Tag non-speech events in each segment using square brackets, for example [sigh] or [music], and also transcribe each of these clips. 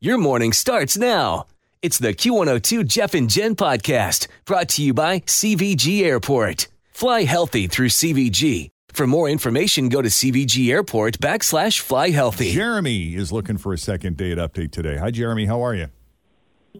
Your morning starts now. It's the Q102 Jeff and Jen podcast brought to you by CVG Airport. Fly healthy through CVG. For more information, go to CVG Airport backslash fly healthy. Jeremy is looking for a second date update today. Hi, Jeremy. How are you?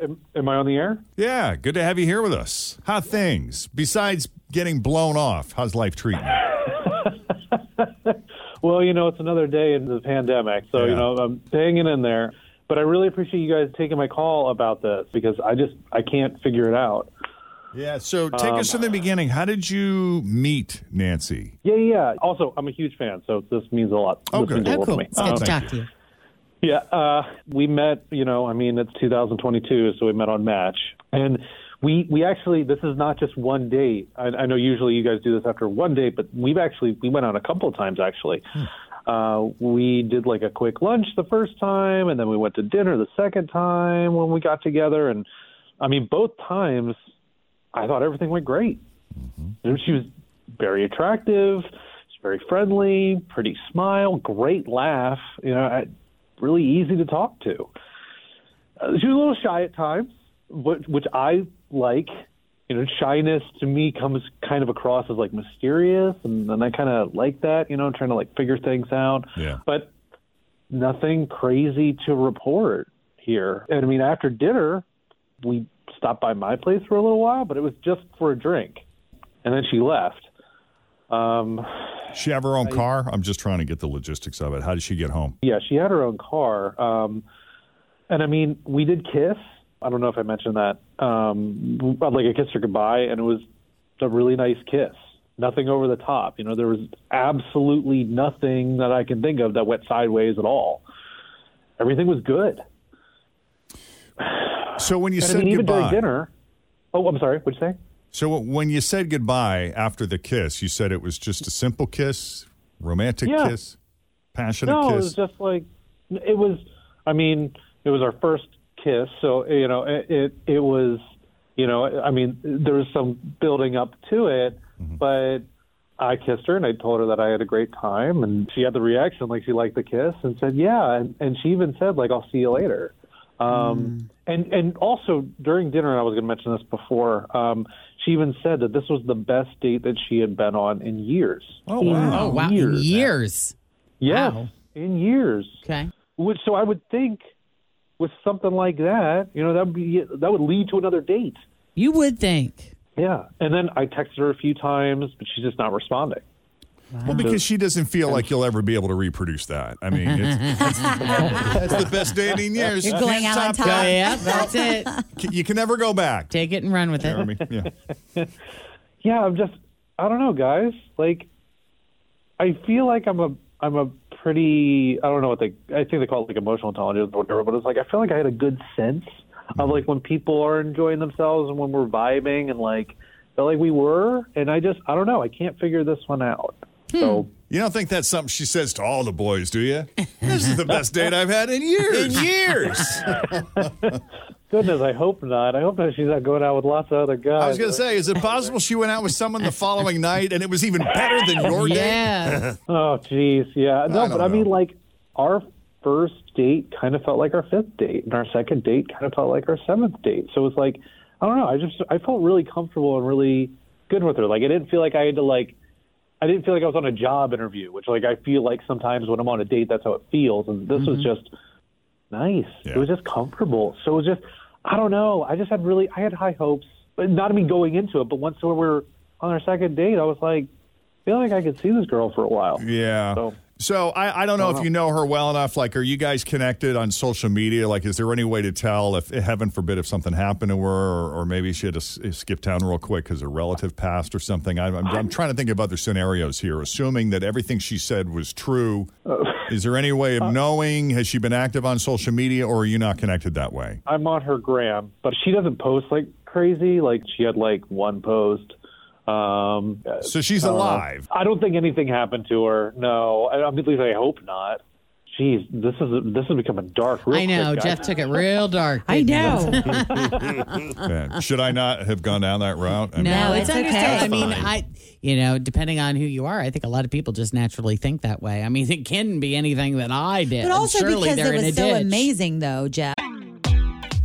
Am, am I on the air? Yeah, good to have you here with us. How things? Besides getting blown off, how's life treating you? [laughs] well, you know, it's another day in the pandemic, so Yeah. you know, I'm hanging in there. But I really appreciate you guys taking my call about this because I just I can't figure it out. Yeah, so take us from the beginning. How did you meet Nancy? Yeah, yeah. yeah. Also, I'm a huge fan, so this means a lot. Oh, This good. Oh, cool. me. It's good Um, to talk to you. Yeah, uh, we met. You know, I mean, it's 2022, so we met on Match, and we we actually this is not just one date. I, I know usually you guys do this after one date, but we've actually we went on a couple of times actually. Uh, we did like a quick lunch the first time, and then we went to dinner the second time when we got together. And I mean, both times, I thought everything went great. Know, She was very attractive, she's very friendly, pretty smile, great laugh. You know, I, really easy to talk to. Uh, she was a little shy at times, which, which I like. You know, shyness to me comes kind of across as like mysterious, and, and I kind of like that. You know, trying to like figure things out. Yeah. But nothing crazy to report here. And I mean, after dinner, we stopped by my place for a little while, but it was just for a drink, and then she left. Um, She have her own car? I'm just trying to get the logistics of it. How did she get home? yeah, she had her own car. Um, and I mean, we did kiss. I don't know if I mentioned that. Um, like I kissed her goodbye, and it was a really nice kiss. Nothing over the top. You know, there was absolutely nothing that I can think of that went sideways at all. Everything was good. So when you and I said mean, even during goodbye, dinner. Oh, I'm sorry. What'd you say? so when you said goodbye after the kiss, you said it was just a simple kiss, romantic Yeah. kiss, passionate no, it was just like it was. I mean, it was our first kiss, so you know, it it, it was. You know, I mean, there was some building up to it, Mm-hmm. but I kissed her and I told her that I had a great time, and she had the reaction like she liked the kiss and said, "Yeah," and, and she even said like, "I'll see you later." Um, And and also during dinner, and I was going to mention this before. Um, she even said that this was the best date that she had been on in years. Oh, wow. Oh, wow. Years. Years. Yes, Wow. in years. Okay. Which so I would think with something like that, you know, that would be that would lead to another date. You would think. Yeah. And then I texted her a few times, but she's just not responding. Well, because she doesn't feel like you'll ever be able to reproduce that. I mean, it's, [laughs] that's, that's the best date in years. You're going Can't out on top top. Yeah, that's it. [laughs] You can never go back. Take it and run with it. Jeremy. Yeah. [laughs] Yeah, I'm just I don't know, guys. Like I feel like I'm a I'm a pretty I don't know what they I think they call it like emotional intelligence or whatever, but it's like I feel like I had a good sense of mm-hmm. like when people are enjoying themselves and when we're vibing and like felt like we were and I just I don't know, I can't figure this one out. Hmm. So You don't think that's something she says to all the boys, do you? This is the best date I've had in years. [laughs] In years. [laughs] Goodness, I hope not. I hope that she's not going out with lots of other guys. I was going to say, is it possible she went out with someone the following night and it was even better than your date? Yeah. [laughs] Oh, jeez, yeah. No, don't but I mean, like our first date kind of felt like our fifth date, and our second date kind of felt like our seventh date. So it's like, I don't know. I just I felt really comfortable and really good with her. Like I didn't feel like I had to like. I didn't feel like I was on a job interview, which like I feel like sometimes when I'm on a date, that's how it feels. And this was mm-hmm. just nice. Yeah. It was just comfortable. So it was just, I don't know. I just had really, I had high hopes. But not me going into it, but once we were on our second date, I was like, I feel like I could see this girl for a while. Yeah. So- So I, I don't know if uh-huh. you know her well enough. Like, are you guys connected on social media? Like, is there any way to tell if, heaven forbid, if something happened to her, or, or maybe she had to s- eh, skip town real quick because a relative passed or something? I'm, I'm, I'm trying to think of other scenarios here. Assuming that everything she said was true, uh, [laughs] is there any way of knowing? Has she been active on social media, or are you not connected that way? I'm on her gram, but she doesn't post like crazy. Like she had like one post. Um, So she's uh, alive. I don't think anything happened to her. No, I, I at least I hope not. Jeez, this is this is becoming dark. Real I know. quick, guys. Jeff took it real dark. I know. [laughs] Yeah. Should I not have gone down that route? I mean, No, No, it's it's okay. understandable. I mean, I, you know, depending on who you are, I think a lot of people just naturally think that way. I mean, it can be anything that I did. But also Surely because they're it was so ditch. amazing, though, Jeff.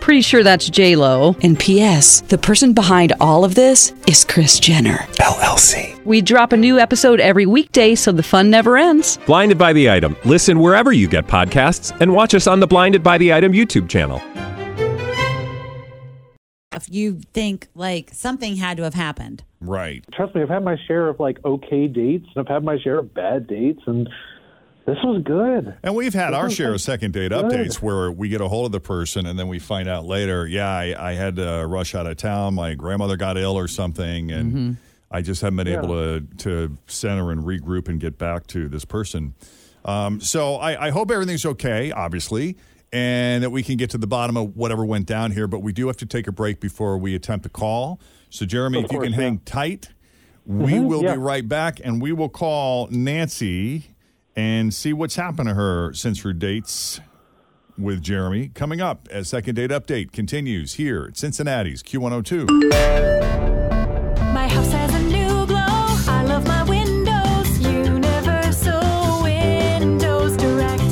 Pretty sure that's J Lo. And P.S. The person behind all of this is Kris Jenner. LLC. We drop a new episode every weekday, so the fun never ends. Blinded by the item. Listen wherever you get podcasts, and watch us on the Blinded by the Item YouTube channel. If you think like something had to have happened. right. Trust me, I've had my share of like okay dates, and I've had my share of bad dates, and this was good. And we've had our share of second date updates where we get a hold of the person and then we find out later, yeah, I, I had to rush out of town. My grandmother got ill or something, and I just haven't been able to, to center and regroup and get back to this person. Um, so I, I hope everything's okay, obviously, and that we can get to the bottom of whatever went down here. But we do have to take a break before we attempt a call. So, Jeremy, Of if you course, can yeah. hang tight, we will yeah. be right back and we will call Nancy and see what's happened to her since her dates with Jeremy. Coming up as second date update continues here at Cincinnati's Q102.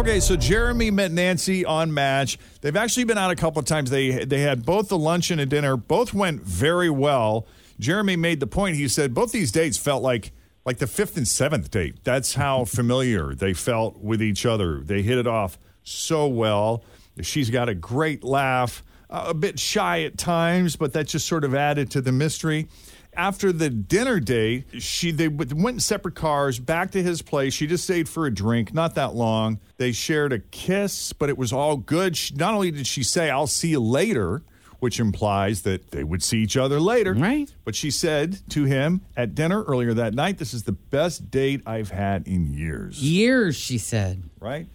Okay, so Jeremy met Nancy on Match. They've actually been out a couple of times. They they had both the luncheon and a dinner. Both went very well. Jeremy made the point. He said both these dates felt like like the fifth and seventh date. That's how [laughs] familiar they felt with each other. They hit it off so well. She's got a great laugh, uh, a bit shy at times, but that just sort of added to the mystery. After the dinner date, she they went in separate cars back to his place. She just stayed for a drink, not that long. They shared a kiss, but it was all good. She, not only did she say, "I'll see you later," which implies that they would see each other later, Right. But she said to him at dinner earlier that night, "This is the best date I've had in years." Years, she said. Right?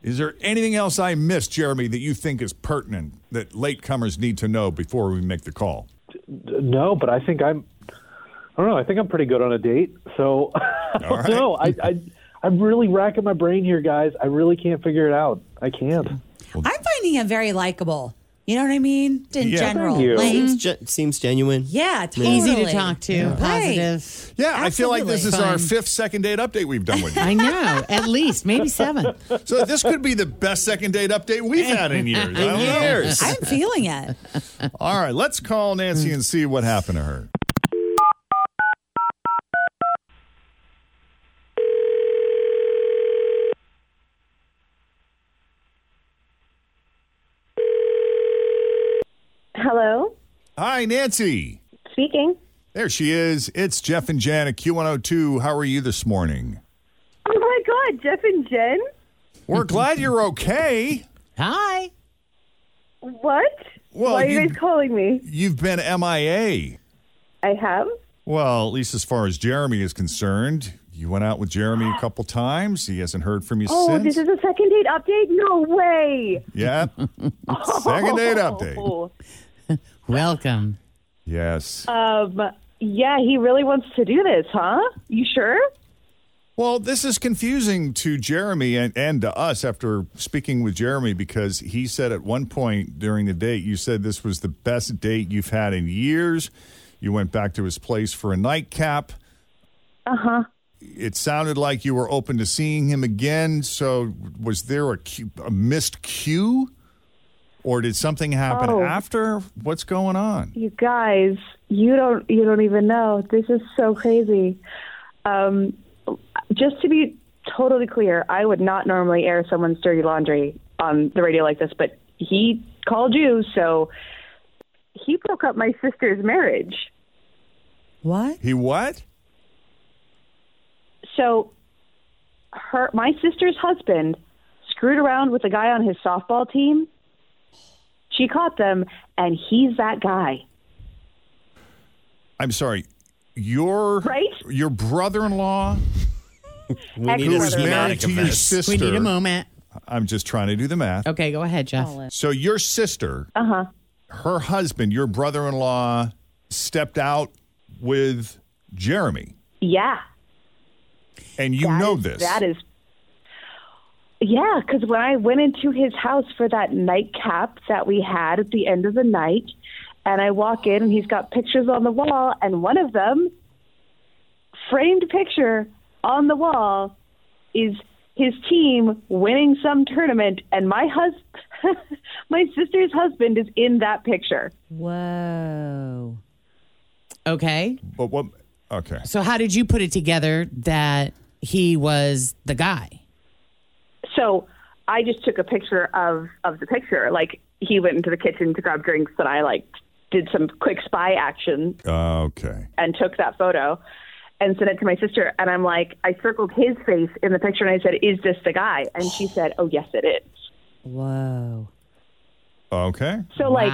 Is there anything else I missed, Jeremy, that you think is pertinent that latecomers need to know before we make the call? No, but I think I'm. I don't know. I think I'm pretty good on a date. So [laughs] I don't right. know. I, I I'm really racking my brain here, guys. I really can't figure it out. I can't. I'm finding him very likable. You know what I mean? In Yeah. general. Thank you. Like, Seems, ge- seems genuine. yeah, totally. Easy to talk to, Right. positive. Yeah, I feel like this is Absolutely. our Fun. fifth second date update we've done with you. I know, at least, maybe seven. so this could be the best second date update we've had in years. [laughs] I don't know. Years. [laughs] I'm feeling it. All right, let's call Nancy and see what happened to her. Hello, Hi, Nancy. speaking. There she is. It's Jeff and Jan at Q102. How are you this morning? Oh my God, Jeff and Jen. We're glad you're okay. Hi. What? Well, Why are you you- guys calling me? You've been MIA. I have. Well, at least as far as Jeremy is concerned. You went out with Jeremy a couple times. He hasn't heard from you Oh, since. this is a second date update? No way. yeah. [laughs] Second date update. Oh. Welcome. Yes. Um, yeah, he really wants to do this, huh? You sure? Well, this is confusing to Jeremy and, and to us after speaking with Jeremy because he said at one point during the date, you said this was the best date you've had in years. You went back to his place for a nightcap. Uh huh. It sounded like you were open to seeing him again. So, was there a, cue, a missed cue? Or did something happen Oh. after? What's going on? You guys, you don't you don't even know. This is so crazy. Um, just to be totally clear, I would not normally air someone's dirty laundry on the radio like this, but he called you, so he broke up my sister's marriage. What? He what? So her my sister's husband screwed around with a guy on his softball team. She caught them and he's that guy. I'm sorry. Your Right? your brother-in-law [laughs] We need a who was married to your sister. We need a moment. I'm just trying to do the math. Okay, go ahead, Jeff. So your sister, Uh-huh. her husband, your brother-in-law, stepped out with Jeremy, Yeah. and you That know is- this. That is. Yeah, because when I went into his house for that nightcap that we had at the end of the night, and I walk in and he's got pictures on the wall, and one of them, framed picture on the wall, is his team winning some tournament, and my hus- [laughs] my sister's husband is in that picture. Whoa. Okay. But what? Okay. So how did you put it together that he was the guy? So I just took a picture of of the picture. Like he went into the kitchen to grab drinks, and I like did some quick spy action uh, Okay. and took that photo and sent it to my sister. And I'm like, I circled his face in the picture, and I said, "Is this the guy?" And she [sighs] said, "Oh, yes, it is." Whoa. Okay. So like,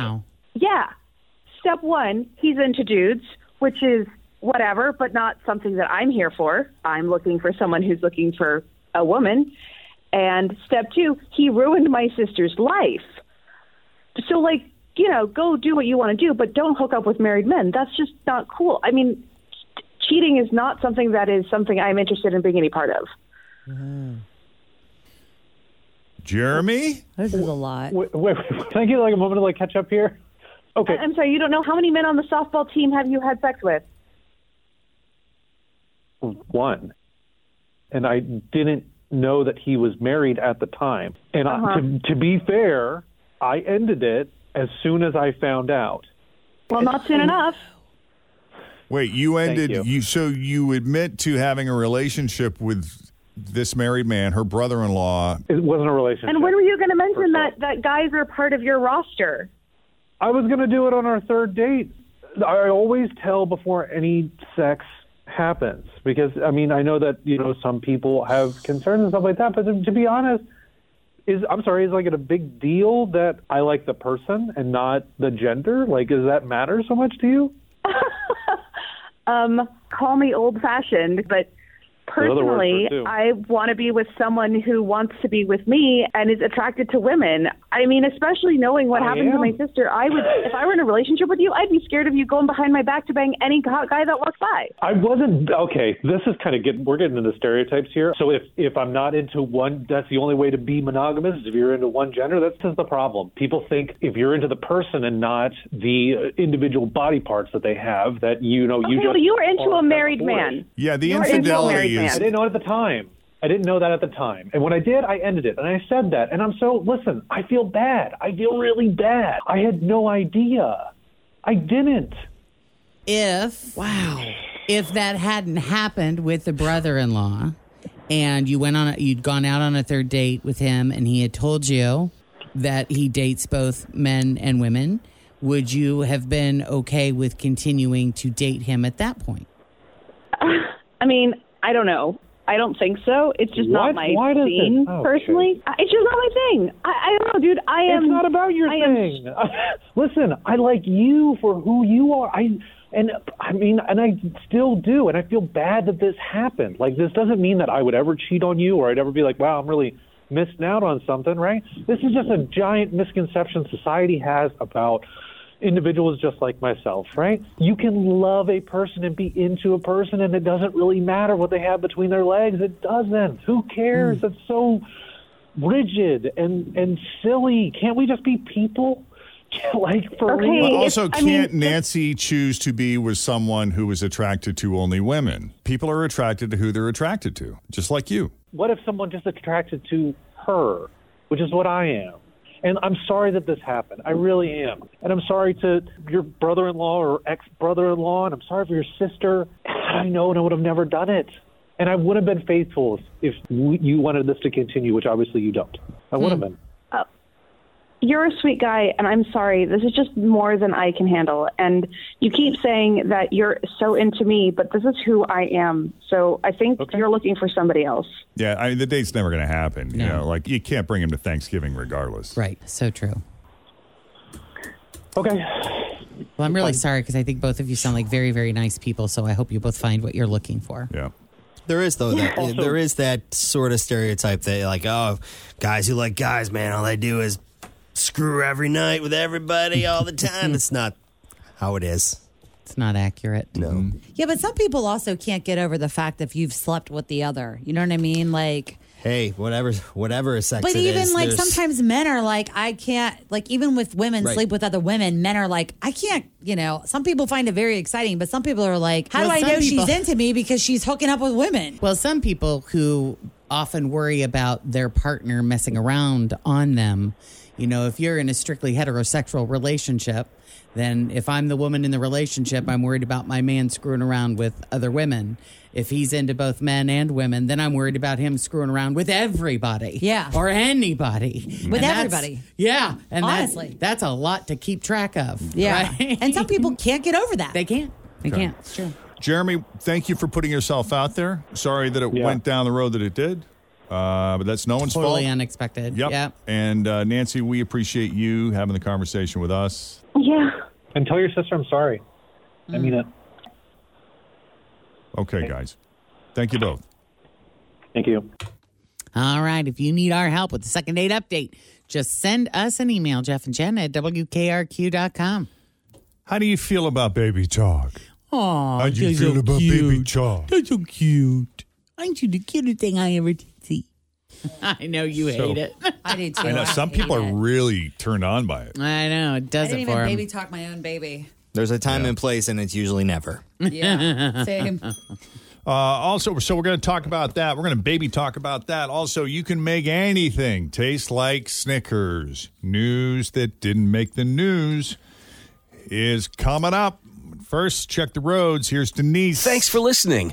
yeah. Step one, he's into dudes, which is whatever, but not something that I'm here for. I'm looking for someone who's looking for a woman. And step two, he ruined my sister's life. So like, you know, go do what you want to do, but don't hook up with married men. That's just not cool. I mean, cheating is not something that is something I'm interested in being any part of. Mm-hmm. Jeremy? This is a lot. Wait, wait, [laughs] can I get like a moment to like catch up here? Okay. I'm sorry, you don't know how many men on the softball team have you had sex with? one, and I didn't know that he was married at the time. And Uh-huh. to, to be fair, I ended it as soon as I found out. Well, not soon enough. Wait, you Thank ended you. so you admit to having a relationship with this married man, her brother-in-law. It wasn't a relationship. And when were you going to mention that that guys are part of your roster? I was going to do it on our third date. I always tell before any sex happens because I mean I know that you know some people have concerns and stuff like that, but to, be honest, is I'm sorry, is like it a big deal that I like the person and not the gender? Like, does that matter so much to you? [laughs] Um, call me old fashioned, but There's other words for personally. I want to be with someone who wants to be with me and is attracted to women. I mean, especially knowing what I happened to my sister, I would, if I were in a relationship with you, I'd be scared of you going behind my back to bang any hot guy that walks by. I wasn't okay. This is kind of getting we're getting into stereotypes here. So if if I'm not into one, that's the only way to be monogamous. Is if you're into one gender, that's just the problem. People think if you're into the person and not the uh, individual body parts that they have, that you know you Okay, well, you were into a married man. Yeah, the You were infidelity married is. I didn't know it at the time. I didn't know that at the time. And when I did, I ended it. And I said that. And I'm so, listen, I feel bad. I feel really bad. I had no idea. I didn't. If wow, if that hadn't happened with the brother-in-law, and you went on, a, you'd gone out on a third date with him, and he had told you that he dates both men and women, would you have been okay with continuing to date him at that point? [laughs] I mean, I don't know. I don't think so. It's just not my Why scene, oh, personally. I- It's just not my thing. I, I don't know, dude. I am. It's not about your I am- thing. [laughs] Listen, I like you for who you are. I and I mean, and I still do, and I feel bad that this happened. Like this doesn't mean that I would ever cheat on you, or I'd ever be like, wow, I'm really missing out on something, right? This is just a giant misconception society has about individuals just like myself, right? You can love a person and be into a person, and it doesn't really matter what they have between their legs. It doesn't. Who cares? It's so rigid and and silly. Can't we just be people? [laughs] like for real? But also, can't Nancy choose to be with someone who is attracted to only women? People are attracted to who they're attracted to, just like you. what if someone just attracted to her, which is what I am? And I'm sorry that this happened. I really am. And I'm sorry to your brother-in-law or ex-brother-in-law, and I'm sorry for your sister. [sighs] I know, and I would have never done it. And I would have been faithful if you wanted this to continue, which obviously you don't. I would have hmm. been. You're a sweet guy, and I'm sorry. This is just more than I can handle. And you keep saying that you're so into me, but this is who I am. So I think you're looking for somebody else. Yeah, I mean, the date's never going to happen. You know, like you can't bring him to Thanksgiving regardless. Right. So true. Okay. Well, I'm really sorry because I think both of you sound like very, very nice people. So I hope you both find what you're looking for. Yeah. There is though that Also- there is that sort of stereotype that like oh guys who like guys man all they do is screw every night with everybody all the time. it's not how it is. It's not accurate. No. Mm-hmm. Yeah, but some people also can't get over the fact if you've slept with the other. You know what I mean? Like, Hey, whatever whatever sex but it even is, like there's- sometimes men are like, I can't. Like even with women Right. sleep with other women, men are like, I can't. You know, some people find it very exciting, but some people are like, How Well, do I some know people- she's into me because she's hooking up with women? Well, some people who often worry about their partner messing around on them, you know, if you're in a strictly heterosexual relationship, then if I'm the woman in the relationship, I'm worried about my man screwing around with other women. If he's into both men and women, then I'm worried about him screwing around with everybody. Yeah. Or anybody. With And everybody. Yeah. And that- Honestly. that's a lot to keep track of. Yeah, right? and some people can't get over that. They can't. They Okay. can't. It's true. Jeremy, thank you for putting yourself out there. Sorry that it went down the road that it did, uh, but that's no one's Totally fault. unexpected. Yep. Yep. And uh, Nancy, we appreciate you having the conversation with us. Yeah. And tell your sister I'm sorry. I mean it. Okay, guys. Thank you both. Thank you. All right. If you need our help with the second date update, just send us an email, Jeff and Jen at WKRQ.com. How do you feel about baby talk? Oh, How do you feel about baby talk? That's so cute. Aren't you the cutest thing I ever did see? [laughs] I know you So- hate it. [laughs] I do too. I know some people are really turned on by it. I know. It I does didn't it even for 'em. baby talk my own baby. There's a time and place and it's usually never. Yeah, [laughs] same. Uh, also, so we're going to talk about that. We're going to baby talk about that. Also, you can make anything taste like Snickers. News that didn't make the news is coming up. First, check the roads. Here's Denise. Thanks for listening